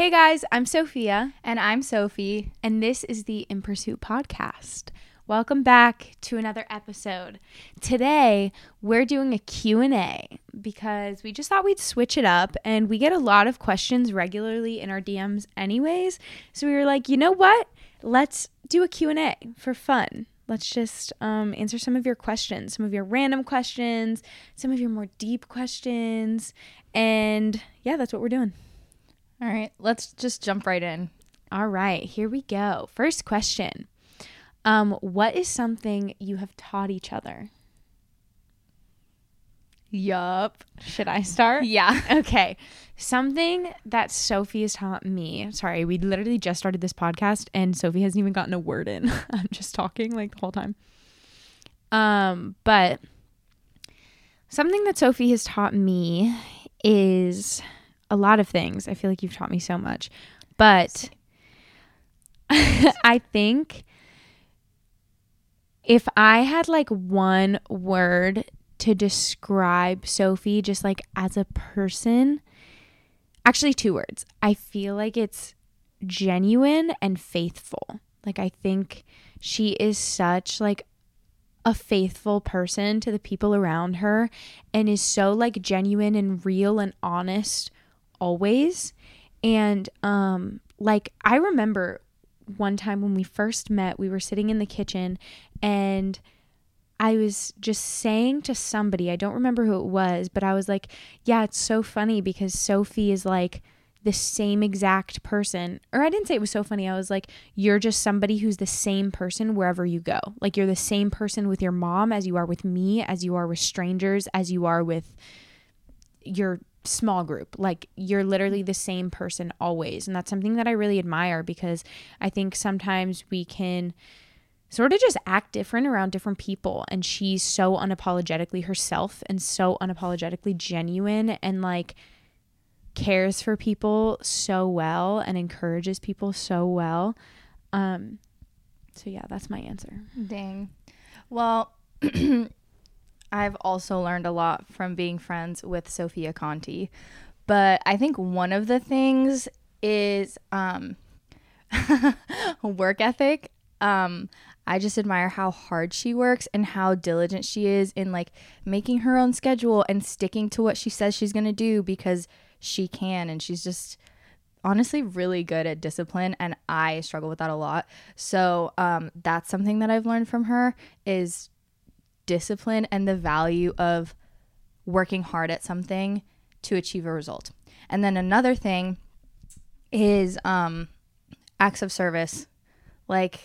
Hey guys, I'm Sophia, And I'm Sophie. and this is the In Pursuit podcast. Welcome back to another episode. Today, we're doing a Q&A because we just thought we'd switch it up and we get a lot of questions regularly in our DMs anyways. So we were like, "You know what? Let's do a Q&A for fun." Let's just um, answer some of your questions, some of your random questions, some of your more deep questions. And yeah, that's what we're doing. All right, let's just jump right in. All right, here we go. First question. Um, what is something you have taught each other? Yup. Should I start? Yeah. Okay. Something that Sophie has taught me. Sorry, we literally just started this podcast and Sophie hasn't even gotten a word in. I'm just talking like the whole time. Um, but something that Sophie has taught me is a lot of things. I feel like you've taught me so much. But I think if I had like one word to describe Sophie just like as a person, actually two words. I feel like it's genuine and faithful. Like I think she is such like a faithful person to the people around her and is so like genuine and real and honest always. And um like I remember one time when we first met, we were sitting in the kitchen and I was just saying to somebody, I don't remember who it was, but I was like, yeah, it's so funny because Sophie is like the same exact person. Or I didn't say it was so funny. I was like, you're just somebody who's the same person wherever you go. Like you're the same person with your mom as you are with me, as you are with strangers, as you are with your small group. Like you're literally the same person always. And that's something that I really admire because I think sometimes we can sort of just act different around different people and she's so unapologetically herself and so unapologetically genuine and like cares for people so well and encourages people so well um so yeah that's my answer Dang. Well, I've also learned a lot from being friends with Sophia Conti. But I think one of the things is um, work ethic. Um, I just admire how hard she works and how diligent she is in like making her own schedule and sticking to what she says she's going to do because she can and she's just honestly really good at discipline and I struggle with that a lot. So, um that's something that I've learned from her is discipline and the value of working hard at something to achieve a result. And then another thing is um acts of service. Like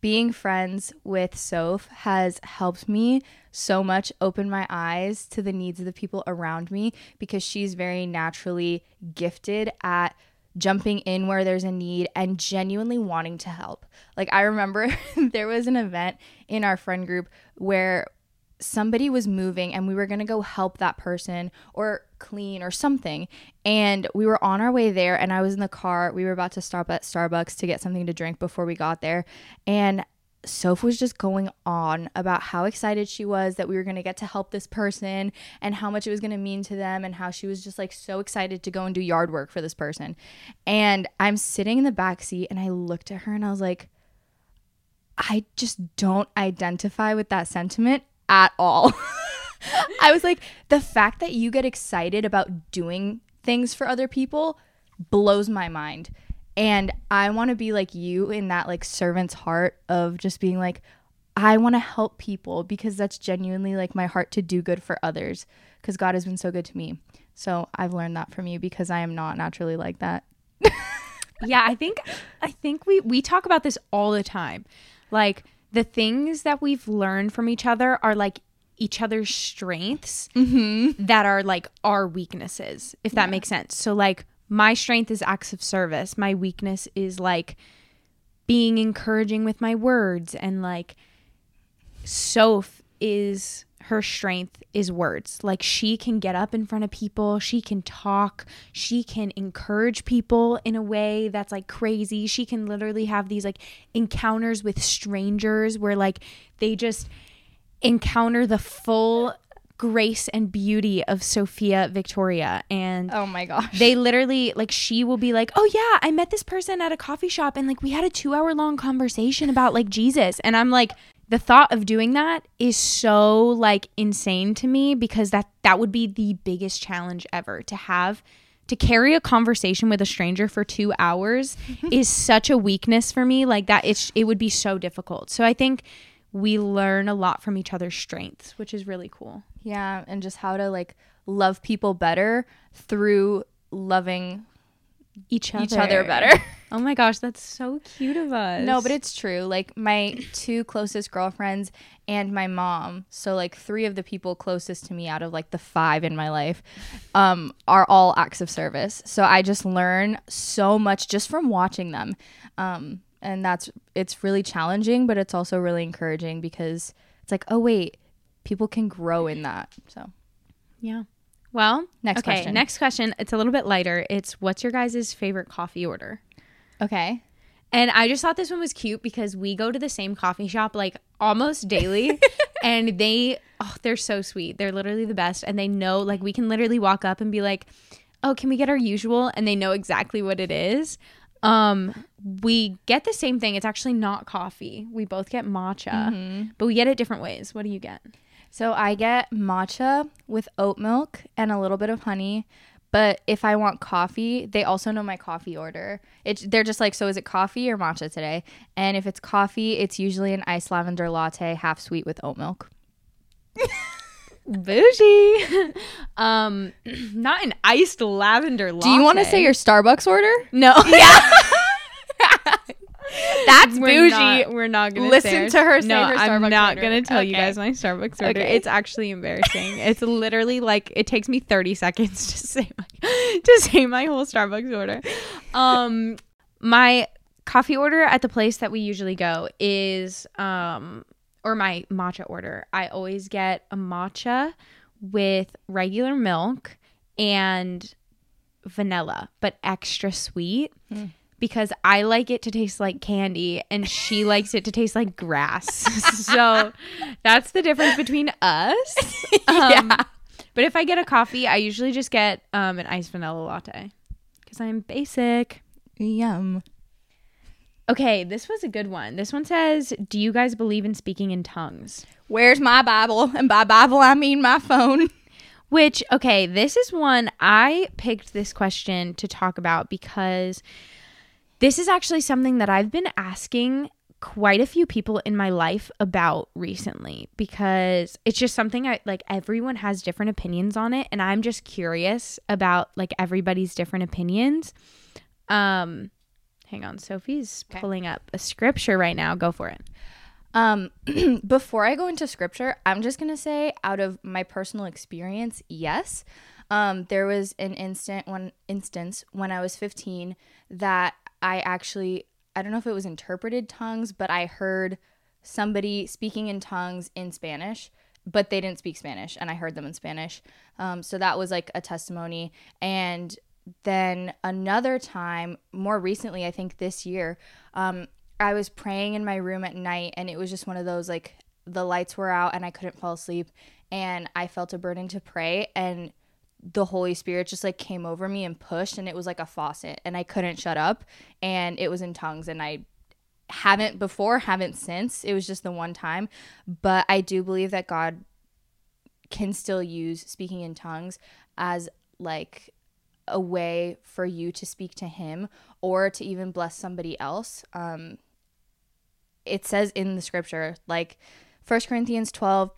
being friends with Soph has helped me so much open my eyes to the needs of the people around me because she's very naturally gifted at jumping in where there's a need and genuinely wanting to help. Like I remember there was an event in our friend group where somebody was moving and we were going to go help that person or clean or something. And we were on our way there and I was in the car. We were about to stop at Starbucks to get something to drink before we got there. And Soph was just going on about how excited she was that we were going to get to help this person and how much it was going to mean to them and how she was just like so excited to go and do yard work for this person. And I'm sitting in the back seat and I looked at her and I was like I just don't identify with that sentiment at all. I was like the fact that you get excited about doing things for other people blows my mind and i want to be like you in that like servant's heart of just being like i want to help people because that's genuinely like my heart to do good for others because god has been so good to me. So i've learned that from you because i am not naturally like that. Yeah i think i think we we talk about this all the time. Like the things that we've learned from each other are like each other's strengths mm-hmm. that are like our weaknesses if that makes sense. So like my strength is acts of service my weakness is like being encouraging with my words and like Soph is her strength is words. Like she can get up in front of people, she can talk, she can encourage people in a way that's like crazy. She can literally have these like encounters with strangers where like they just encounter the full grace and beauty of Sophia Victoria. And Oh my gosh. they literally like she will be like oh yeah i met this person at a coffee shop and like we had a two hour long conversation about like jesus. And i'm like the thought of doing that is so like insane to me because that that would be the biggest challenge ever. To have to carry a conversation with a stranger for two hours is such a weakness for me. Like that it's it would be so difficult. So i think we learn a lot from each other's strengths which is really cool yeah, and just how to like love people better through loving each other, each other better. Oh my gosh, that's so cute of us. No, but it's true. Like my two closest girlfriends and my mom, so like three of the people closest to me out of like the five in my life, um, are all acts of service. So I just learn so much just from watching them. Um, and that's it's really challenging, but it's also really encouraging because it's like, oh wait, people can grow in that. So yeah. Well, Next okay, question. Next question. It's a little bit lighter. It's what's your guys' favorite coffee order? okay. And I just thought this one was cute because we go to the same coffee shop like almost daily and they oh, they're so sweet. They're literally the best and they know like we can literally walk up and be like, "Oh, can we get our usual?" and they know exactly what it is. Um, we get the same thing. It's actually not coffee. We both get matcha, but we get it different ways. What do you get? So I get matcha with oat milk and a little bit of honey. But if I want coffee, they also know my coffee order. It's they're just like, so is it coffee or matcha today? And if it's coffee, it's usually an iced lavender latte, half sweet with oat milk. Bougie. um, not an iced lavender latte. Do you want to say your Starbucks order? no? Yeah. That's we're bougie. Not, we're not gonna Listen to her say No, her I'm not order. gonna tell you guys my Starbucks order. Okay. It's actually embarrassing. it's literally like it takes me 30 seconds to say my to say my whole Starbucks order. Um, my coffee order at the place that we usually go is um, or my matcha order. I always get a matcha with regular milk and vanilla, but extra sweet because I like it to taste like candy and she likes it to taste like grass. so that's the difference between us. Um, But if I get a coffee, I usually just get um, an iced vanilla latte because I'm basic. Yum. Okay, this was a good one. This one says, Do you guys believe in speaking in tongues? Where's my Bible? And by Bible, I mean my phone. Which, okay, this is one I picked this question to talk about because this is actually something that I've been asking quite a few people in my life about recently because it's just something I like everyone has different opinions on it and I'm just curious about like everybody's different opinions. Um hang on, Sophie's pulling up a scripture right now. Go for it. Um, before I go into scripture, I'm just gonna say, out of my personal experience, yes. Um, there was an instant one instance when I was 15 that I actually I don't know if it was interpreted tongues, but I heard somebody speaking in tongues in Spanish, but they didn't speak Spanish, and I heard them in Spanish. Um, so that was like a testimony. And then another time, more recently, I think this year, um, I was praying in my room at night, and it was just one of those like the lights were out and I couldn't fall asleep, and I felt a burden to pray, and the Holy Spirit just like came over me and pushed, and it was like a faucet, and I couldn't shut up, and it was in tongues, and I haven't before, haven't since. It was just the one time, but I do believe that God can still use speaking in tongues as like a way for you to speak to him or to even bless somebody else. Um it says in the scripture like 1 Corinthians 12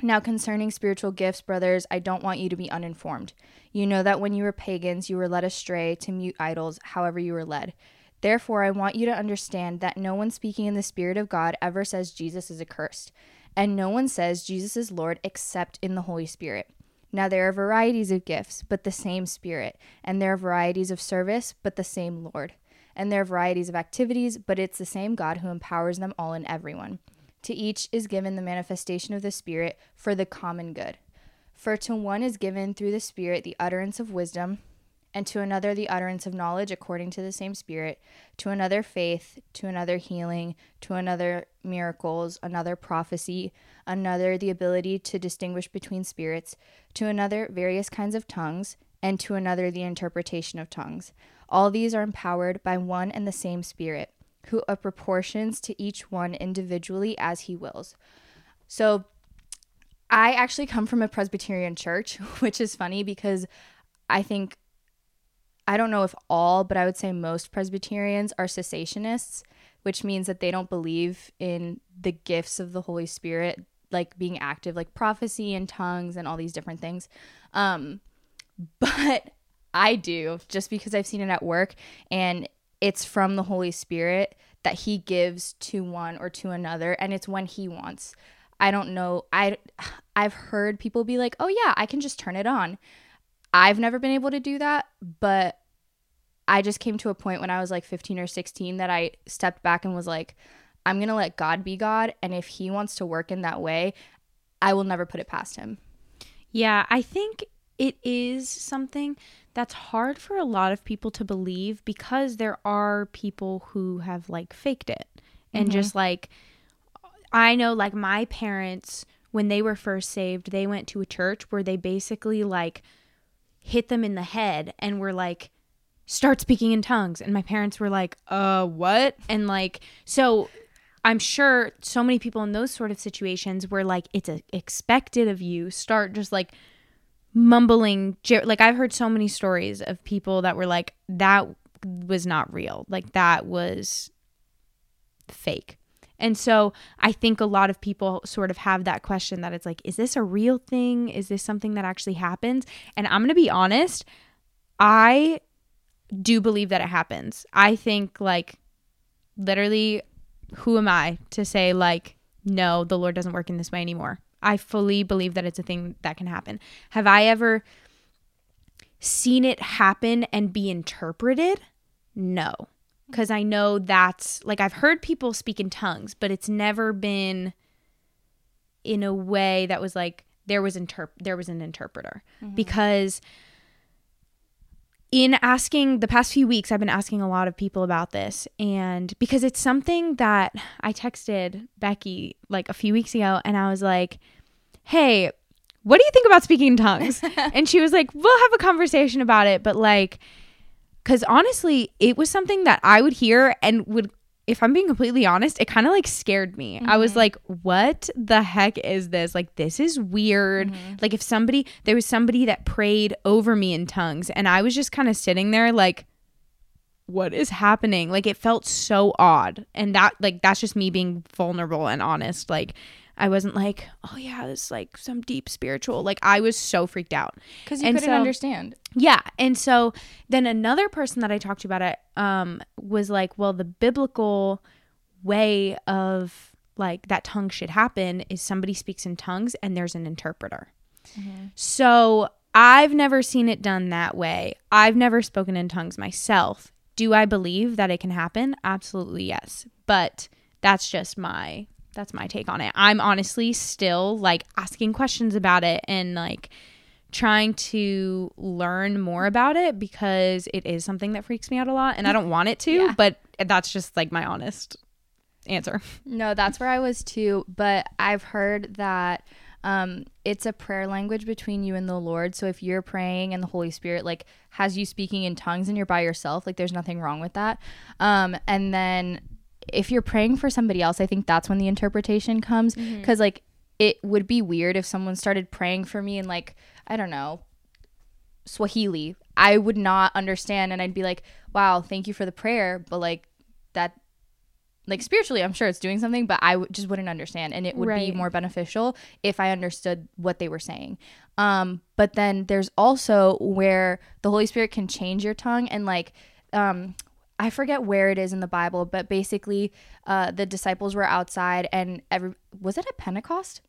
now concerning spiritual gifts brothers I don't want you to be uninformed. You know that when you were pagans you were led astray to mute idols however you were led. Therefore I want you to understand that no one speaking in the spirit of God ever says Jesus is accursed and no one says Jesus is Lord except in the Holy Spirit. Now there are varieties of gifts, but the same Spirit, and there are varieties of service, but the same Lord. And there are varieties of activities, but it's the same God who empowers them all in everyone. To each is given the manifestation of the Spirit for the common good. For to one is given through the Spirit the utterance of wisdom, and to another the utterance of knowledge according to the same Spirit, to another faith, to another healing, to another miracles, another prophecy, another the ability to distinguish between spirits, to another various kinds of tongues, and to another the interpretation of tongues. All these are empowered by one and the same Spirit, who apportions to each one individually as he wills. So, I actually come from a Presbyterian church, which is funny because I think I don't know if all, but I would say most Presbyterians are cessationists, which means that they don't believe in the gifts of the Holy Spirit, like being active, like prophecy and tongues and all these different things. Um, but I do just because I've seen it at work and it's from the Holy Spirit that He gives to one or to another, and it's when He wants. I don't know. I I've heard people be like, "Oh yeah, I can just turn it on." I've never been able to do that, but I just came to a point when I was like 15 or 16 that I stepped back and was like, I'm going to let God be God. And if He wants to work in that way, I will never put it past Him. Yeah, I think it is something that's hard for a lot of people to believe because there are people who have like faked it and Mm-hmm. just like, I know like my parents, when they were first saved, they went to a church where they basically like hit them in the head and were like, start speaking in tongues. And my parents were like, uh, what? And like, so I'm sure so many people in those sort of situations where like it's a, expected of you start just like mumbling. Like I've heard so many stories of people that were like, that was not real. Like that was fake. And so I think a lot of people sort of have that question that it's like, is this a real thing? Is this something that actually happens? And I'm going to be honest, I do believe that it happens. I think, like, literally, who am I to say, like, no, the Lord doesn't work in this way anymore? I fully believe that it's a thing that can happen. Have I ever seen it happen and be interpreted? No. Because I know that's like I've heard people speak in tongues, but it's never been in a way that was like there was interp- there was an interpreter mm-hmm. because in asking the past few weeks I've been asking a lot of people about this and because it's something that I texted Becky like a few weeks ago and I was like hey what do you think about speaking in tongues? And she was like we'll have a conversation about it but like cuz honestly it was something that I would hear and would if I'm being completely honest, it kind of like scared me. I was mm-hmm. like, what the heck is this? Like, this is weird. Mm-hmm. Like, if somebody, there was somebody that prayed over me in tongues, and I was just kind of sitting there, like, what is happening? Like, it felt so odd. And that, like, that's just me being vulnerable and honest. Like, I wasn't like, oh, yeah, this is like some deep spiritual. Like, I was so freaked out. Because you And couldn't so- understand. Yeah. And so then another person that I talked to about it um, was like, well, the biblical way of like that tongue should happen is somebody speaks in tongues and there's an interpreter. So I've never seen it done that way. I've never spoken in tongues myself. Do I believe that it can happen? Absolutely yes. But that's just my that's my take on it. I'm honestly still like asking questions about it and like trying to learn more about it because it is something that freaks me out a lot and I don't want it to, Yeah. but that's just like my honest answer. No, that's where I was too. But I've heard that um, it's a prayer language between you and the Lord. So if you're praying and the Holy Spirit like has you speaking in tongues and you're by yourself, like there's nothing wrong with that. Um, and then if you're praying for somebody else, I think that's when the interpretation comes because like it would be weird if someone started praying for me and like I don't know Swahili. I would not understand and I'd be like, "Wow, thank you for the prayer," but like that like spiritually i'm sure it's doing something but i w- just wouldn't understand and it would Right. be more beneficial if i understood what they were saying um but then there's also where the holy spirit can change your tongue and like um i forget where it is in the bible but basically uh the disciples were outside and every was it at pentecost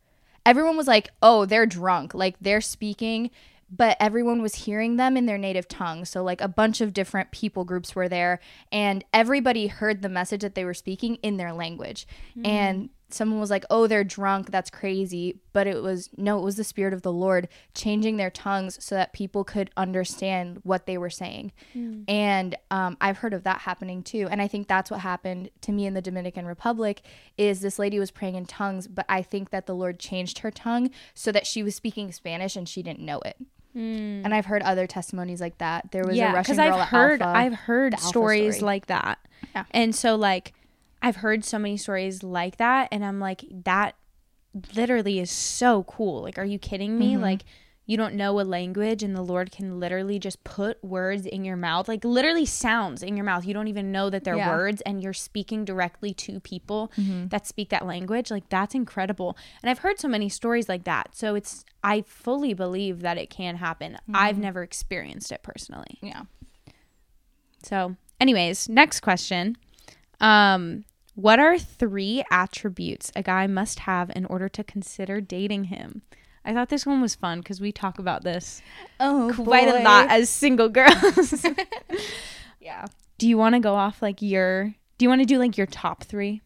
everyone was like oh they're drunk like they're speaking but everyone was hearing them in their native tongue. So, like, a bunch of different people groups were there, and everybody heard the message that they were speaking in their language. And someone was like, "Oh, they're drunk. That's crazy." But it was no, it was the spirit of the Lord changing their tongues so that people could understand what they were saying. Hmm. And um, I've heard of that happening too. And I think that's what happened to me in the Dominican Republic. Is this lady was praying in tongues, but I think that the Lord changed her tongue so that she was speaking Spanish and she didn't know it. And I've heard other testimonies like that. There was a yeah, Russian because girl I've heard Alpha. I've heard stories story. like that, Yeah. and so like I've heard so many stories like that, and I'm like that literally is so cool. Like, are you kidding me? Mm-hmm. Like. You don't know a language, and the Lord can literally just put words in your mouth, like literally sounds in your mouth. You don't even know that they're Yeah. words, and you're speaking directly to people Mm-hmm. that speak that language. Like, that's incredible. And I've heard so many stories like that. So, it's, I fully believe that it can happen. I've Mm-hmm. never experienced it personally. yeah. So, anyways, next question. Um, what are three attributes a guy must have in order to consider dating him? I thought this one was fun because we talk about this Oh, quite a lot as single girls. Yeah. do you want to go off like your? Do you want to do like your top three?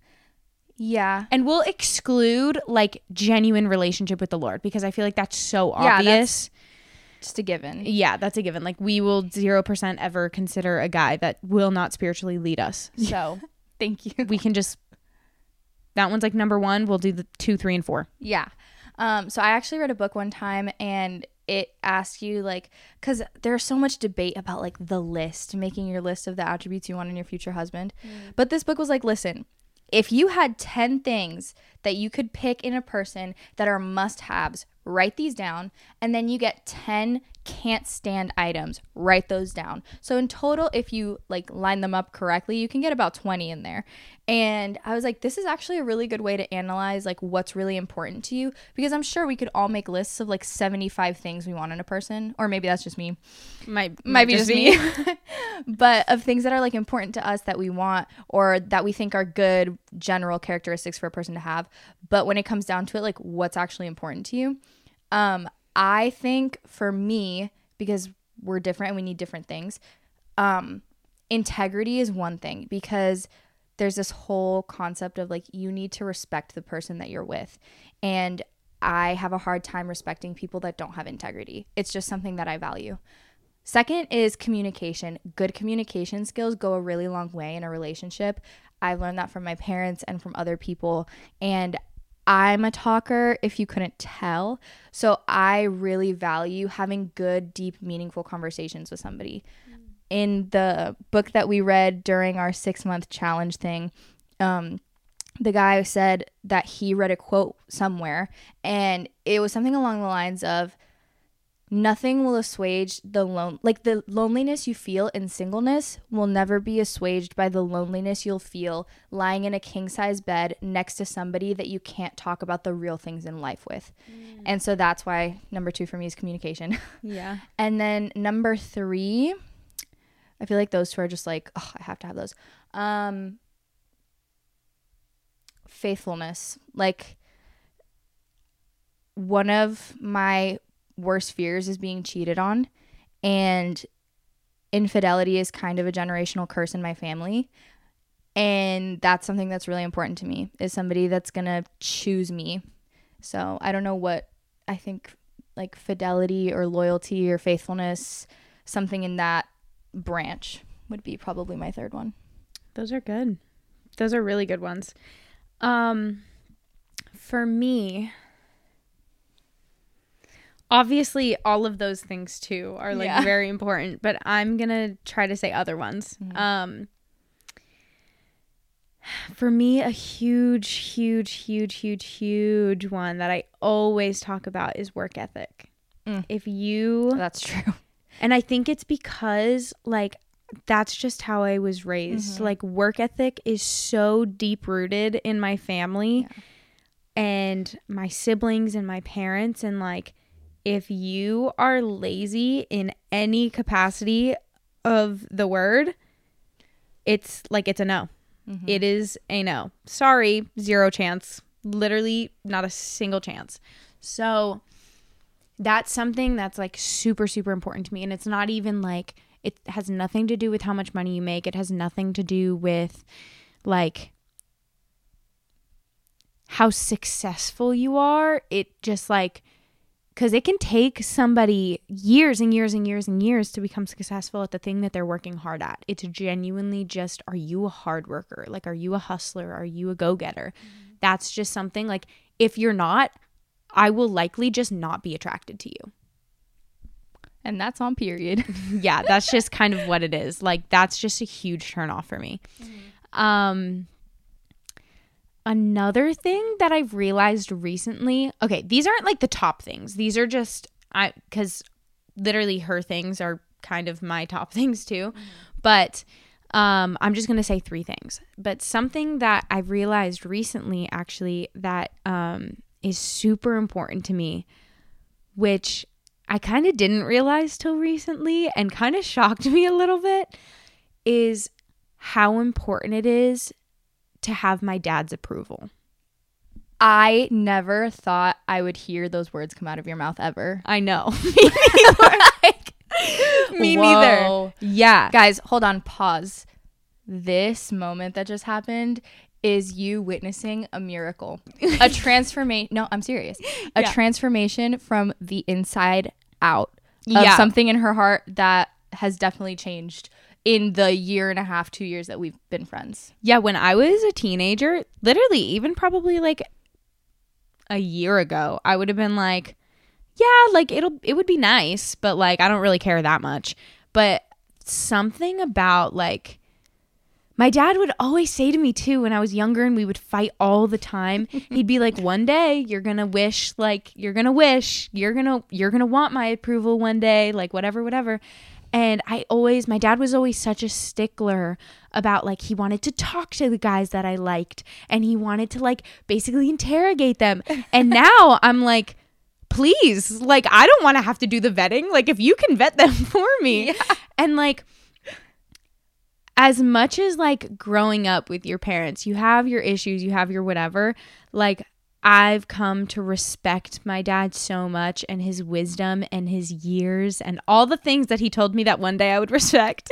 Yeah. And we'll exclude like genuine relationship with the Lord because I feel like that's so obvious. Yeah. Just a given. yeah, that's a given. Like we will zero percent ever consider a guy that will not spiritually lead us. So Thank you. we can just that one's like number one. We'll do the two, three, and four. Yeah. Um, so I actually read a book one time and it asked you like because there's so much debate about like the list, making your list of the attributes you want in your future husband. But this book was like, listen, if you had 10 things that you could pick in a person that are must haves, write these down. And then you get 10 can't stand items, write those down. So in total, if you like line them up correctly, you can get about 20 in there. And I was like, this is actually a really good way to analyze like what's really important to you because I'm sure we could all make lists of like 75 things we want in a person, or maybe that's just me Might might be just me but of things that are like important to us that we want or that we think are good general characteristics for a person to have but when it comes down to it like what's actually important to you um i think for me because we're different and we need different things um integrity is one thing because there's this whole concept of like you need to respect the person that you're with and i have a hard time respecting people that don't have integrity it's just something that i value Second is communication. Good communication skills go a really long way in a relationship. I've learned that from my parents and from other people. And I'm a talker, if you couldn't tell. So I really value having good, deep, meaningful conversations with somebody. In the book that we read during our six month challenge thing, um, the guy said that he read a quote somewhere, and it was something along the lines of, nothing will assuage the lone like the loneliness you feel in singleness will never be assuaged by the loneliness you'll feel lying in a king size bed next to somebody that you can't talk about the real things in life with. And so that's why number 2 for me is communication. Yeah. and then number 3 I feel like those two are just like oh, I have to have those. Um faithfulness. Like one of my worst fears is being cheated on and infidelity is kind of a generational curse in my family and that's something that's really important to me is somebody that's going to choose me so i don't know what i think like fidelity or loyalty or faithfulness something in that branch would be probably my third one Those are good. Those are really good ones. Um for me obviously all of those things too are like Yeah. very important, but I'm to try to say other ones. Um for me a huge huge huge huge huge one that I always talk about is work ethic. Mm. If you that's true and I think it's because like that's just how I was raised. Like work ethic is so deep rooted in my family and my siblings and my parents and like if you are lazy in any capacity of the word, it's like it's a no. Mm-hmm. It is a no. Sorry, zero chance. Literally not a single chance. So that's something that's like super super important to me and it's not even like it has nothing to do with how much money you make it has nothing to do with like how successful you are, it just like because it can take somebody years and years and years and years to become successful at the thing that they're working hard at. It's genuinely just are you a hard worker? Like, are you a hustler? Are you a go getter? Mm-hmm. That's just something like, if you're not, I will likely just not be attracted to you. And that's on period. yeah, that's just kind of what it is. Like, that's just a huge turn off for me. Mm-hmm. Um, another thing that I've realized recently, okay, these aren't like the top things. These are just I cuz literally her things are kind of my top things too. Mm-hmm. But um I'm just going to say three things. But something that I've realized recently actually that um is super important to me which I kind of didn't realize till recently and kind of shocked me a little bit is how important it is to have my dad's approval. I never thought I would hear those words come out of your mouth ever. I know. me neither. like, me neither. Yeah. Guys, hold on, pause. This moment that just happened is you witnessing a miracle. a transformation. No, I'm serious. A yeah. transformation from the inside out of yeah. something in her heart that has definitely changed in the year and a half, two years that we've been friends. Yeah, when I was a teenager, literally, even probably like a year ago, I would have been like, yeah, like it'll, it would be nice, but like I don't really care that much. But something about like, my dad would always say to me too when I was younger and we would fight all the time. He'd be like, "One day you're going to wish like you're going to wish, you're going to you're going to want my approval one day, like whatever whatever." And I always, my dad was always such a stickler about like, he wanted to talk to the guys that I liked and he wanted to like basically interrogate them. And now I'm like, please, like, I don't want to have to do the vetting. Like, if you can vet them for me. Yeah. And like, as much as like growing up with your parents, you have your issues, you have your whatever. Like, I've come to respect my dad so much and his wisdom and his years and all the things that he told me that one day I would respect.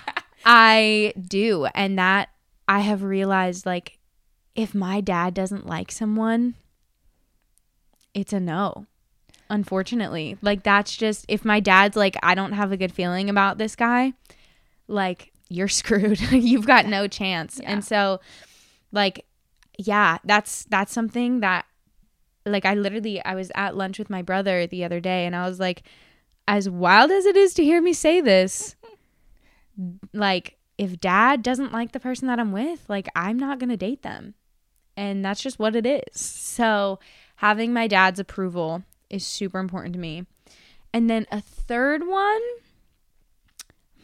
I do. And that I have realized like, if my dad doesn't like someone, it's a no. Unfortunately. Like, that's just, if my dad's like, I don't have a good feeling about this guy, like, you're screwed. You've got no chance. Yeah. And so, like, yeah, that's that's something that like I literally I was at lunch with my brother the other day and I was like as wild as it is to hear me say this like if dad doesn't like the person that I'm with, like I'm not going to date them. And that's just what it is. So, having my dad's approval is super important to me. And then a third one,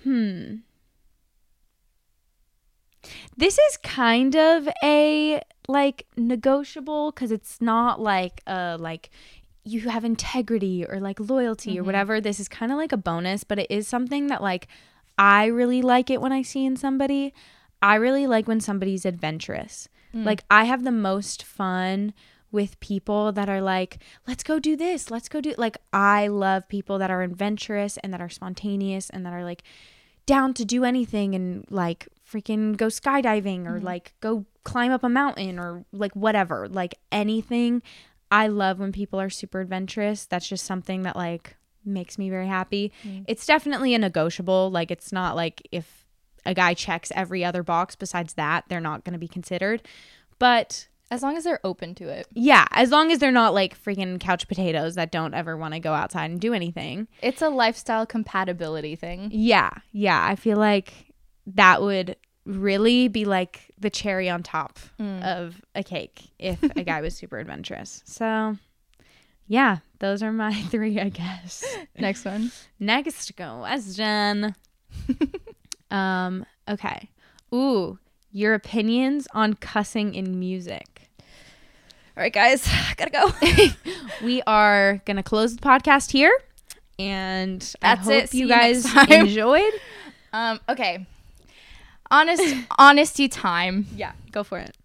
hmm. This is kind of a like negotiable because it's not like uh like you have integrity or like loyalty mm-hmm. or whatever. This is kind of like a bonus, but it is something that like I really like it when I see in somebody. I really like when somebody's adventurous. Mm. Like I have the most fun with people that are like, let's go do this, let's go do like I love people that are adventurous and that are spontaneous and that are like down to do anything and like freaking go skydiving or mm-hmm. like go climb up a mountain or like whatever, like anything. I love when people are super adventurous. That's just something that like makes me very happy. Mm-hmm. It's definitely a negotiable. Like it's not like if a guy checks every other box besides that, they're not going to be considered. But as long as they're open to it. Yeah, as long as they're not like freaking couch potatoes that don't ever want to go outside and do anything. It's a lifestyle compatibility thing. Yeah. Yeah, I feel like that would really be like the cherry on top mm. of a cake if a guy was super adventurous. So, yeah, those are my three, I guess. Next one. Next question. um, okay. Ooh, your opinions on cussing in music. All right, guys, gotta go. we are gonna close the podcast here, and that's I hope it. you guys enjoyed. Um, okay, honest honesty time. Yeah, go for it.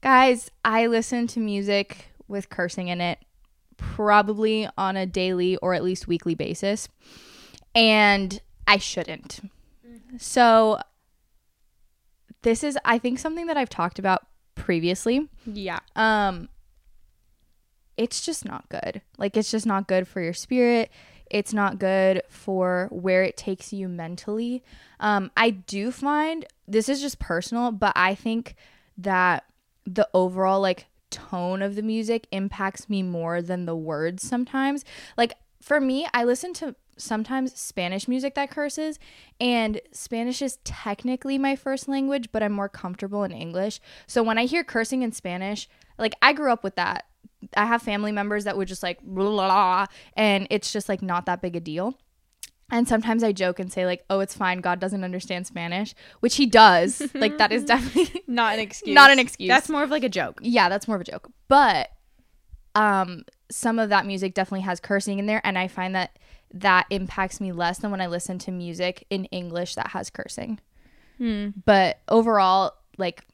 Guys, I listen to music with cursing in it probably on a daily or at least weekly basis. And I shouldn't. Mm-hmm. So this is I think something that I've talked about previously. Yeah. Um it's just not good. Like it's just not good for your spirit. It's not good for where it takes you mentally. Um I do find this is just personal, but I think that the overall like tone of the music impacts me more than the words sometimes. Like for me, I listen to sometimes Spanish music that curses, and Spanish is technically my first language, but I'm more comfortable in English. So when I hear cursing in Spanish, like I grew up with that. I have family members that would just like blah, blah, and it's just like not that big a deal. And sometimes I joke and say like, "Oh, it's fine. God doesn't understand Spanish," which he does. like that is definitely Not an excuse. Not an excuse. That's more of like a joke. yeah, that's more of a joke. But um some of that music definitely has cursing in there and I find that that impacts me less than when I listen to music in English that has cursing. Hmm. But overall, like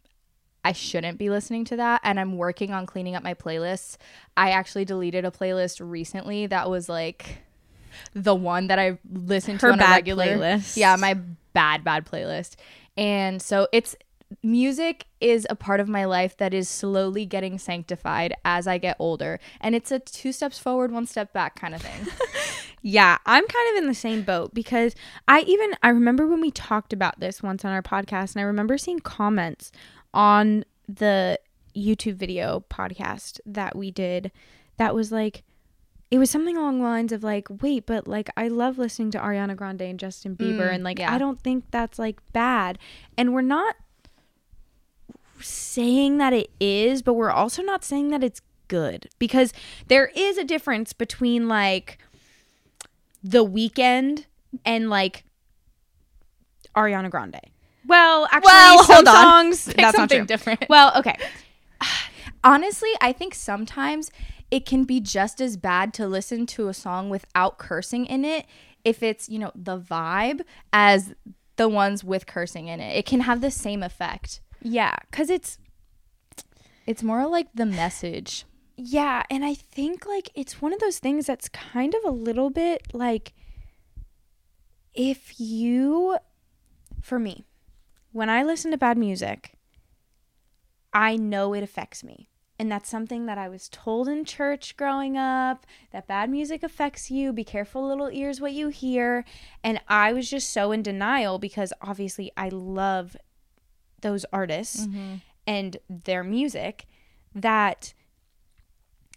I shouldn't be listening to that and I'm working on cleaning up my playlists. I actually deleted a playlist recently that was like the one that I listened to Her on a regular playlist. Yeah, my bad bad playlist. And so it's music is a part of my life that is slowly getting sanctified as I get older. And it's a two steps forward, one step back kind of thing. Yeah, I'm kind of in the same boat because I even I remember when we talked about this once on our podcast and I remember seeing comments on the YouTube video podcast that we did that was like it was something along the lines of like wait but like I love listening to Ariana Grande and Justin Bieber Mm, and like yeah. I don't think that's like bad and we're not saying that it is but we're also not saying that it's good because there is a difference between like the Weeknd and like Ariana Grande. Well, actually, Well, some hold on. songs Pick that's not something true. different. Well, okay, Honestly, I think sometimes it can be just as bad to listen to a song without cursing in it if it's, you know, the vibe as the ones with cursing in it. It can have the same effect. yeah, because it's It's more like the message. yeah, and I think like it's one of those things that's kind of a little bit like if you, for me, when I listen to bad music, I know it affects me. And that's something that I was told in church growing up that bad music affects you. Be careful, little ears, what you hear. And I was just so in denial because obviously I love those artists mm-hmm. and their music that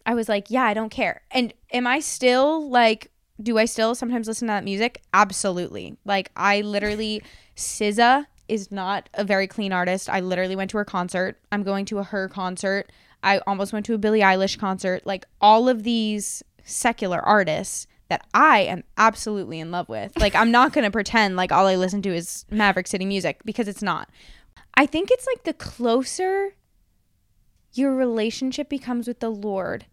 I was like, yeah, I don't care. And am I still like, do I still sometimes listen to that music? Absolutely. Like, I literally, SZA is not a very clean artist. I literally went to her concert. I'm going to a her concert. I almost went to a Billie Eilish concert. Like, all of these secular artists that I am absolutely in love with. Like, I'm not going to pretend like all I listen to is Maverick City music because it's not. I think it's like the closer your relationship becomes with the Lord,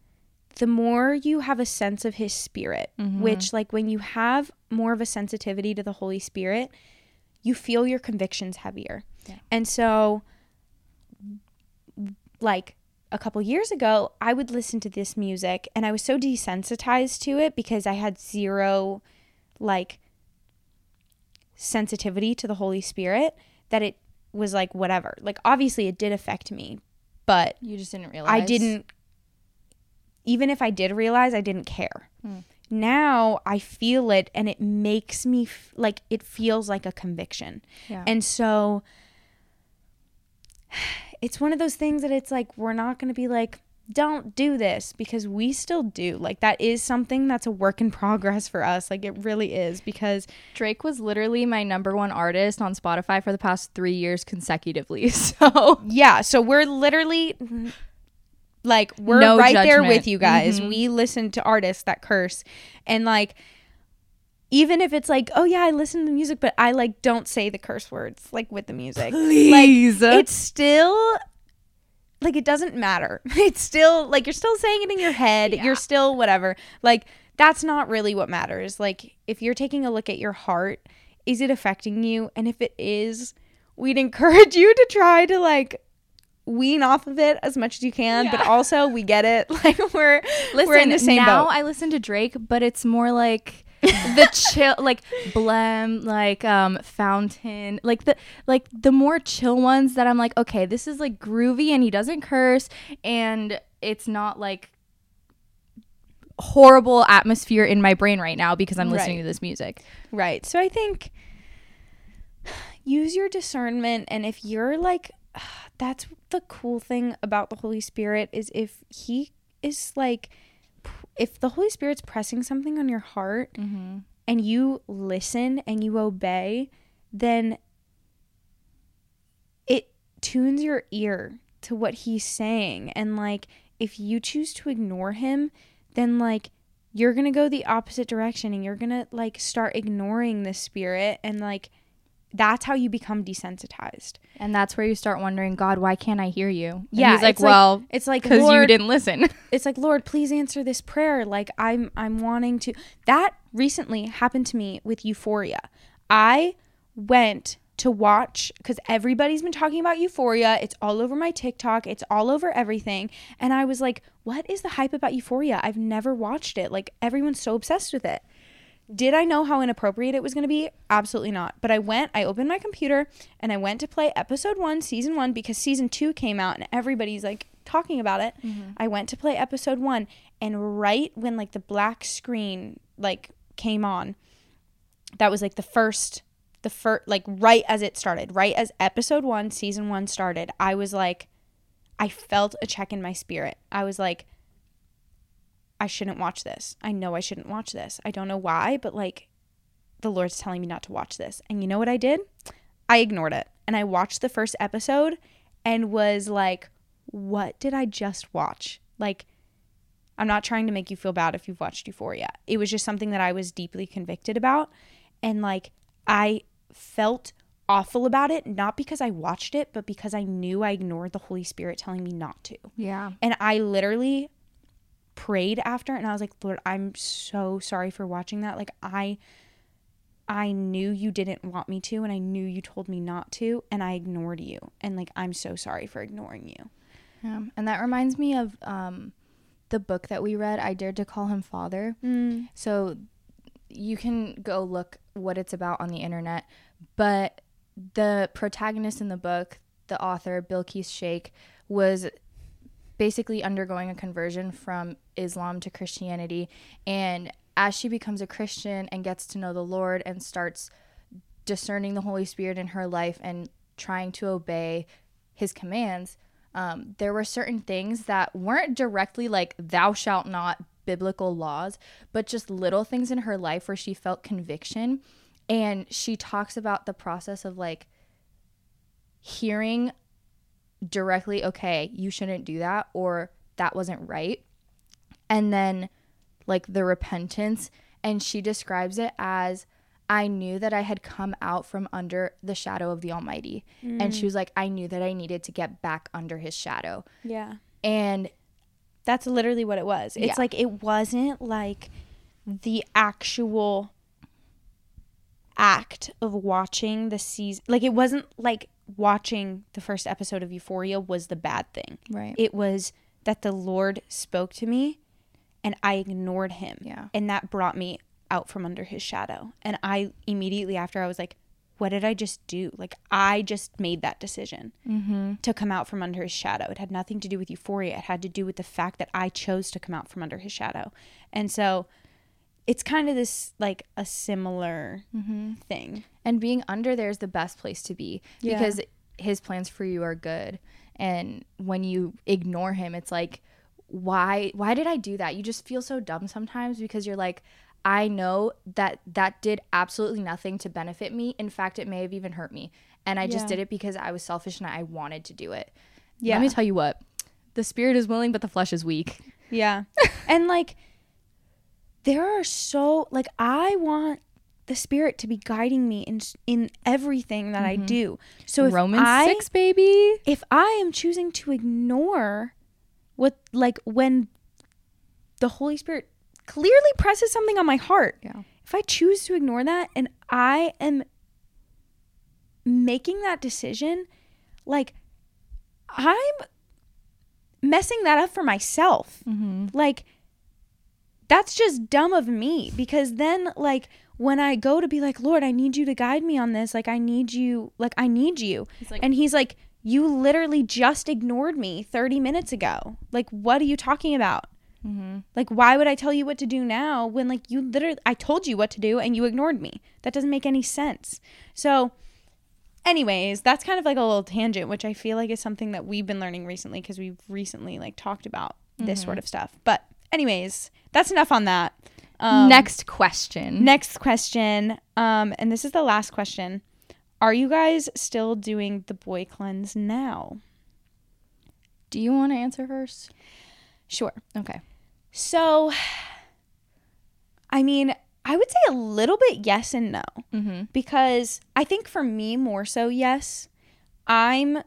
the more you have a sense of his spirit, mm-hmm. which like when you have more of a sensitivity to the Holy Spirit, you feel your convictions heavier. And so like a couple years ago, I would listen to this music and I was so desensitized to it because I had zero like sensitivity to the Holy Spirit that it was like whatever. Like obviously it did affect me, but You just didn't realize. I didn't even if I did realize I didn't care. Hmm. Now I feel it and it makes me f- like it feels like a conviction. Yeah. And so it's one of those things that it's like we're not going to be like don't do this because we still do. Like that is something that's a work in progress for us. Like it really is because Drake was literally my number one artist on Spotify for the past three years consecutively. So yeah, so we're literally mm-hmm. Like we're No right there with you guys. Mhm. We listen to artists that curse and like even if it's like, oh yeah, I listen to the music, but I like don't say the curse words like with the music. Please. Like it's still like it doesn't matter. It's still like you're still saying it in your head. Yeah. You're still whatever. Like that's not really what matters. Like if you're taking a look at your heart, is it affecting you? And if it is, we'd encourage you to try to like wean off of it as much as you can. But also we get it. Like we're Listen, we're in the same now boat. I listen to Drake, but it's more like the chill like blem like um fountain like the like the more chill ones that i'm like okay this is like groovy and he doesn't curse and it's not like horrible atmosphere in my brain right now because i'm listening Right. to this music Right. So I think use your discernment and if you're like that's the cool thing about the Holy Spirit is if he is like if the Holy Spirit's pressing something on your heart mm-hmm. and you listen and you obey, then it tunes your ear to what he's saying. And like, if you choose to ignore him, then like, you're gonna go the opposite direction and you're gonna like start ignoring the spirit and like that's how you become desensitized. and that's where you start wondering god why can't i hear you? And Yeah, he's like it's like- well It's like because you didn't listen. it's like lord please answer this prayer. Like i'm i'm wanting to. That recently happened to me with euphoria. I went to watch because everybody's been talking about euphoria. It's all over my tiktok. It's all over everything. And i was like what is the hype about euphoria? I've never watched it. Like everyone's so obsessed with it did I know how inappropriate it was going to be? Absolutely not. But I went, I opened my computer and I went to play episode one, season one, because season two came out and everybody's like talking about it. Mm-hmm. I went to play episode one, and right when like the black screen like came on, that was like the first, the first, like right as it started, right as episode one, season one started, I was like, I felt a check in my spirit. I was like, I shouldn't watch this. I know I shouldn't watch this. I don't know why, but like the Lord's telling me not to watch this. And you know what I did? I ignored it. And I watched the first episode and was like, what did I just watch? Like, I'm not trying to make you feel bad if you've watched Euphoria. It was just something that I was deeply convicted about. And like, I felt awful about it, not because I watched it, but because I knew I ignored the Holy Spirit telling me not to. yeah And I literally prayed after and I was like, "Lord, I'm so sorry for watching that. Like I I knew you didn't want me to and I knew you told me not to and I ignored you. And like I'm so sorry for ignoring you." Um, and that reminds me of um, the book that we read, I Dared to Call Him Father. So you can go look what it's about on the internet. But the protagonist in the book, the author, Bilquis Sheikh, was basically undergoing a conversion from Islam to Christianity. And as she becomes a Christian and gets to know the Lord and starts discerning the Holy Spirit in her life and trying to obey his commands, um, there were certain things that weren't directly like thou shalt not biblical laws, but just little things in her life where she felt conviction. And she talks about the process of like hearing directly, okay, you shouldn't do that, or that wasn't right. And then like the repentance. And she describes it as I knew that I had come out from under the shadow of the Almighty. And she mm. was like, I knew that I needed to get back under his shadow. Yeah. And That's literally what it was. It's Yeah. like it wasn't like the actual act of watching the season. Like it wasn't like watching the first episode of Euphoria was the bad thing. right. It was that the Lord spoke to me and I ignored him. Yeah. And that brought me out from under his shadow. And I immediately after I was like, what did I just do? Like I just made that decision mm-hmm. to come out from under his shadow. It had nothing to do with euphoria. It had to do with the fact that I chose to come out from under his shadow. And so it's kind of this like a similar Mm-hmm. thing. And being under there is the best place to be Yeah. because his plans for you are good. And when you ignore him, it's like, why why did I do that? You just feel so dumb sometimes because you're like, I know that that did absolutely nothing to benefit me. In fact, it may have even hurt me. And I just did it because I was selfish and I wanted to do it. Yeah. Let me tell you what. The spirit is willing, but the flesh is weak. Yeah. and like there are so like I want the spirit to be guiding me in in everything that I do. So if Romans I 6, baby. if I am choosing to ignore what like when the Holy Spirit clearly presses something on my heart, Yeah. if I choose to ignore that and I am making that decision, like I'm messing that up for myself. Mm-hmm. Like that's just dumb of me because then like when I go to be like, Lord, I need you to guide me on this. Like, I need you. Like, I need you. like- and he's like, You literally just ignored me 30 minutes ago. Like, what are you talking about? Mm-hmm. Like, why would I tell you what to do now when, like, you literally, I told you what to do and you ignored me? That doesn't make any sense. So, anyways, that's kind of like a little tangent, which I feel like is something that we've been learning recently because we've recently, like, talked about this Mm-hmm. sort of stuff. But, anyways, that's enough on that. Um, Next question. Next question. Um, and this is the last question. Are you guys still doing the boy cleanse now? Do you want to answer first? Sure. Okay. So, I mean, I would say a little bit yes and no Mm-hmm. because I think for me, more so, yes. I'm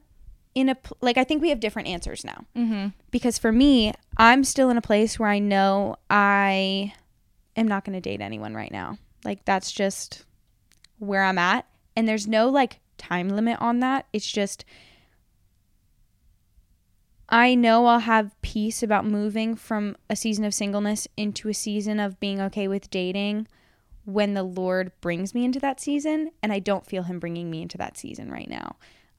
in a, like, I think we have different answers now Mm-hmm. because for me, I'm still in a place where I know I am not going to date anyone right now. Like, that's just where I'm at. And there's no like time limit on that. It's just, I know I'll have peace about moving from a season of singleness into a season of being okay with dating when the Lord brings me into that season. And I don't feel Him bringing me into that season right now.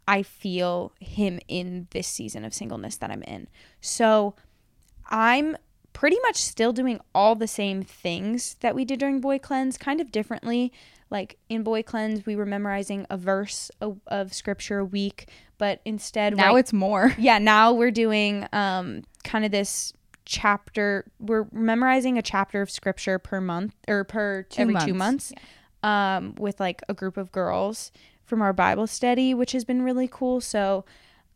I feel Him in this season of singleness that I'm in. So I'm pretty much still doing all the same things that we did during Boy Cleanse, kind of differently. Like in Boy Cleanse, we were memorizing a verse of, of scripture a week, but instead, Now right- it's more. yeah, now we're doing um kind of this chapter. We're memorizing a chapter of scripture per month or per every two months, um, with like a group of girls from our Bible study, which has been really cool. So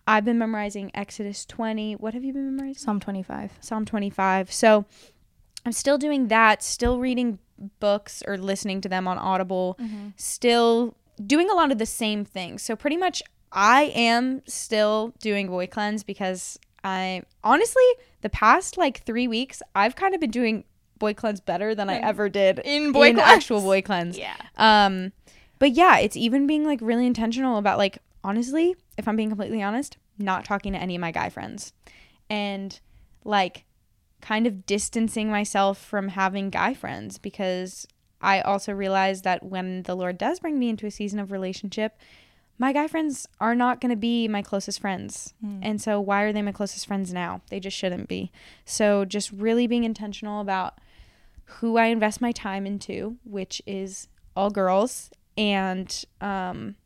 I've been memorizing Exodus 20. What have you been memorizing? Psalm 25. Psalm 25. So I'm still doing that, still reading books or listening to them on Audible, still doing a lot of the same things. So pretty much I am still doing boy cleanse because I honestly the past like 3 weeks I've kind of been doing boy cleanse better than I ever did In boy in cleanse. actual boy cleanse. Yeah. Um, but yeah, it's even being like really intentional about like honestly, if I'm being completely honest, not talking to any of my guy friends, and like kind of distancing myself from having guy friends because I also realize that when the Lord does bring me into a season of relationship, my guy friends are not going to be my closest friends. Hmm. And so why are they my closest friends now? They just shouldn't be. So just really being intentional about who I invest my time into, which is all girls. And um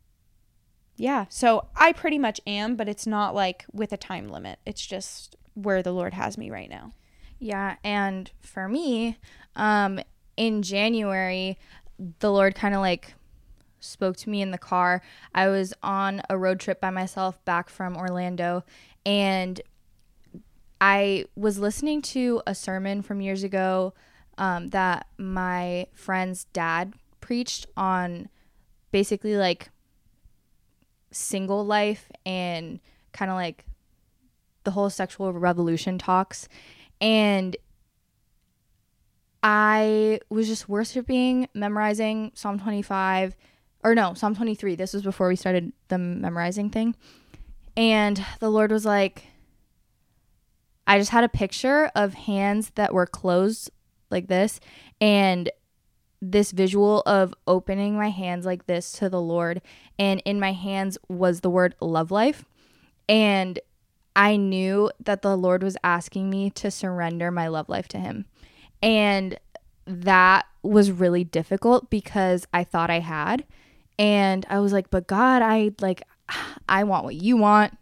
yeah, so I pretty much am, but it's not like with a time limit. It's just where the Lord has me right now. Yeah, and for me, um, in January, the Lord kind of like spoke to me in the car. I was on a road trip by myself back from Orlando, and I was listening to a sermon from years ago um, that my friend's dad preached on basically like single life and kind of like the whole sexual revolution talks. And I was just worshiping, memorizing Psalm 25, or no, Psalm 23. This was before we started the memorizing thing. And the Lord was like, I just had a picture of hands that were closed like this, and this visual of opening my hands like this to the Lord. And in my hands was the word love life. And I knew that the Lord was asking me to surrender my love life to Him. And that was really difficult because I thought I had. And I was like, but God, I like, I want what you want.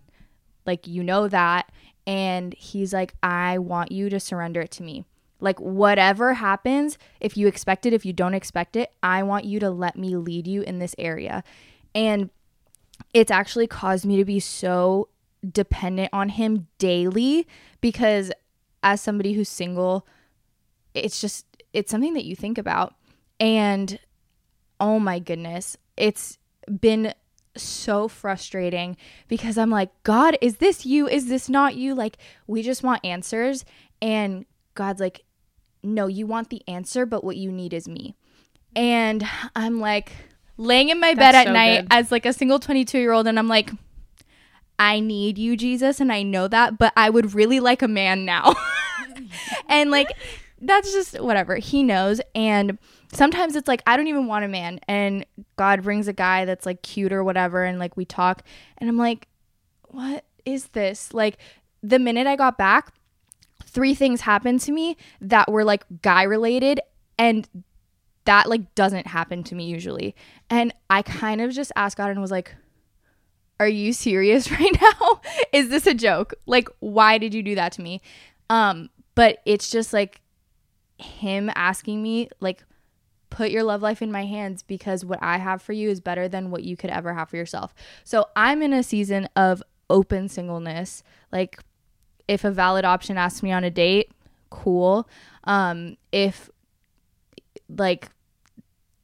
Like, you know that. And He's like, I want you to surrender it to me. Like, whatever happens, if you expect it, if you don't expect it, I want you to let me lead you in this area. And it's actually caused me to be so dependent on him daily because as somebody who's single it's just it's something that you think about. And oh my goodness it's been so frustrating because I'm like God is this you? Is this not you? Like we just want answers. And God's like no you want the answer but what you need is me and I'm like laying in my bed at so night good. as like a single 22 year old and I'm like I need you, Jesus, and I know that, but I would really like a man now. and like that's just whatever. He knows. And sometimes it's like, I don't even want a man. And God brings a guy that's like cute or whatever. And like we talk. And I'm like, what is this? Like the minute I got back, three things happened to me that were like guy related. And that like doesn't happen to me usually. And I kind of just asked God and was like, are you serious right now? Is this a joke? Like, why did you do that to me? Um, but it's just like him asking me, like, put your love life in my hands because what I have for you is better than what you could ever have for yourself. So I'm in a season of open singleness. Like, if a valid option asks me on a date, cool. Um, if like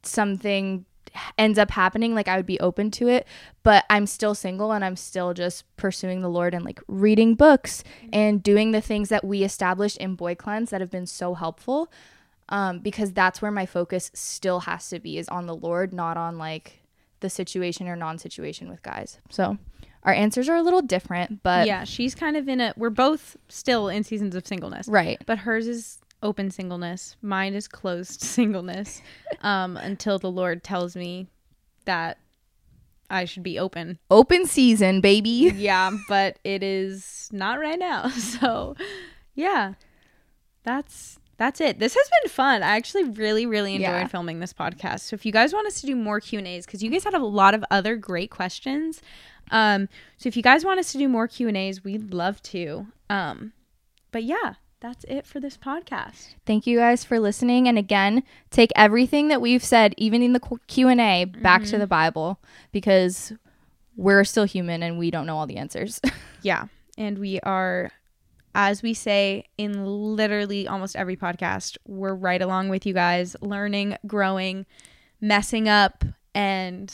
something ends up happening, like I would be open to it, but I'm still single and I'm still just pursuing the Lord and like reading books and doing the things that we established in Boy Cleanse that have been so helpful. Um, because that's where my focus still has to be is on the Lord, not on like the situation or non situation with guys. So our answers are a little different, but yeah, she's kind of in a. We're both still in seasons of singleness, right. but hers is open singleness. Mine is closed singleness. Um, until the Lord tells me that I should be open. Open season, baby. Yeah, but it is not right now. So, yeah, that's that's it. This has been fun. I actually really, really enjoyed Yeah. filming this podcast. So if you guys want us to do more Q and A's, because you guys had a lot of other great questions, um, so if you guys want us to do more Q and A's, we'd love to. Um, but yeah, that's it for this podcast. Thank you guys for listening. And again, take everything that we've said, even in the Q and A, back to the Bible because we're still human and we don't know all the answers. Yeah, and we are, as we say in literally almost every podcast, we're right along with you guys, learning, growing, messing up, and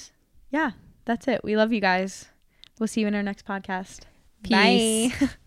yeah, that's it. We love you guys. We'll see you in our next podcast. Peace. Bye.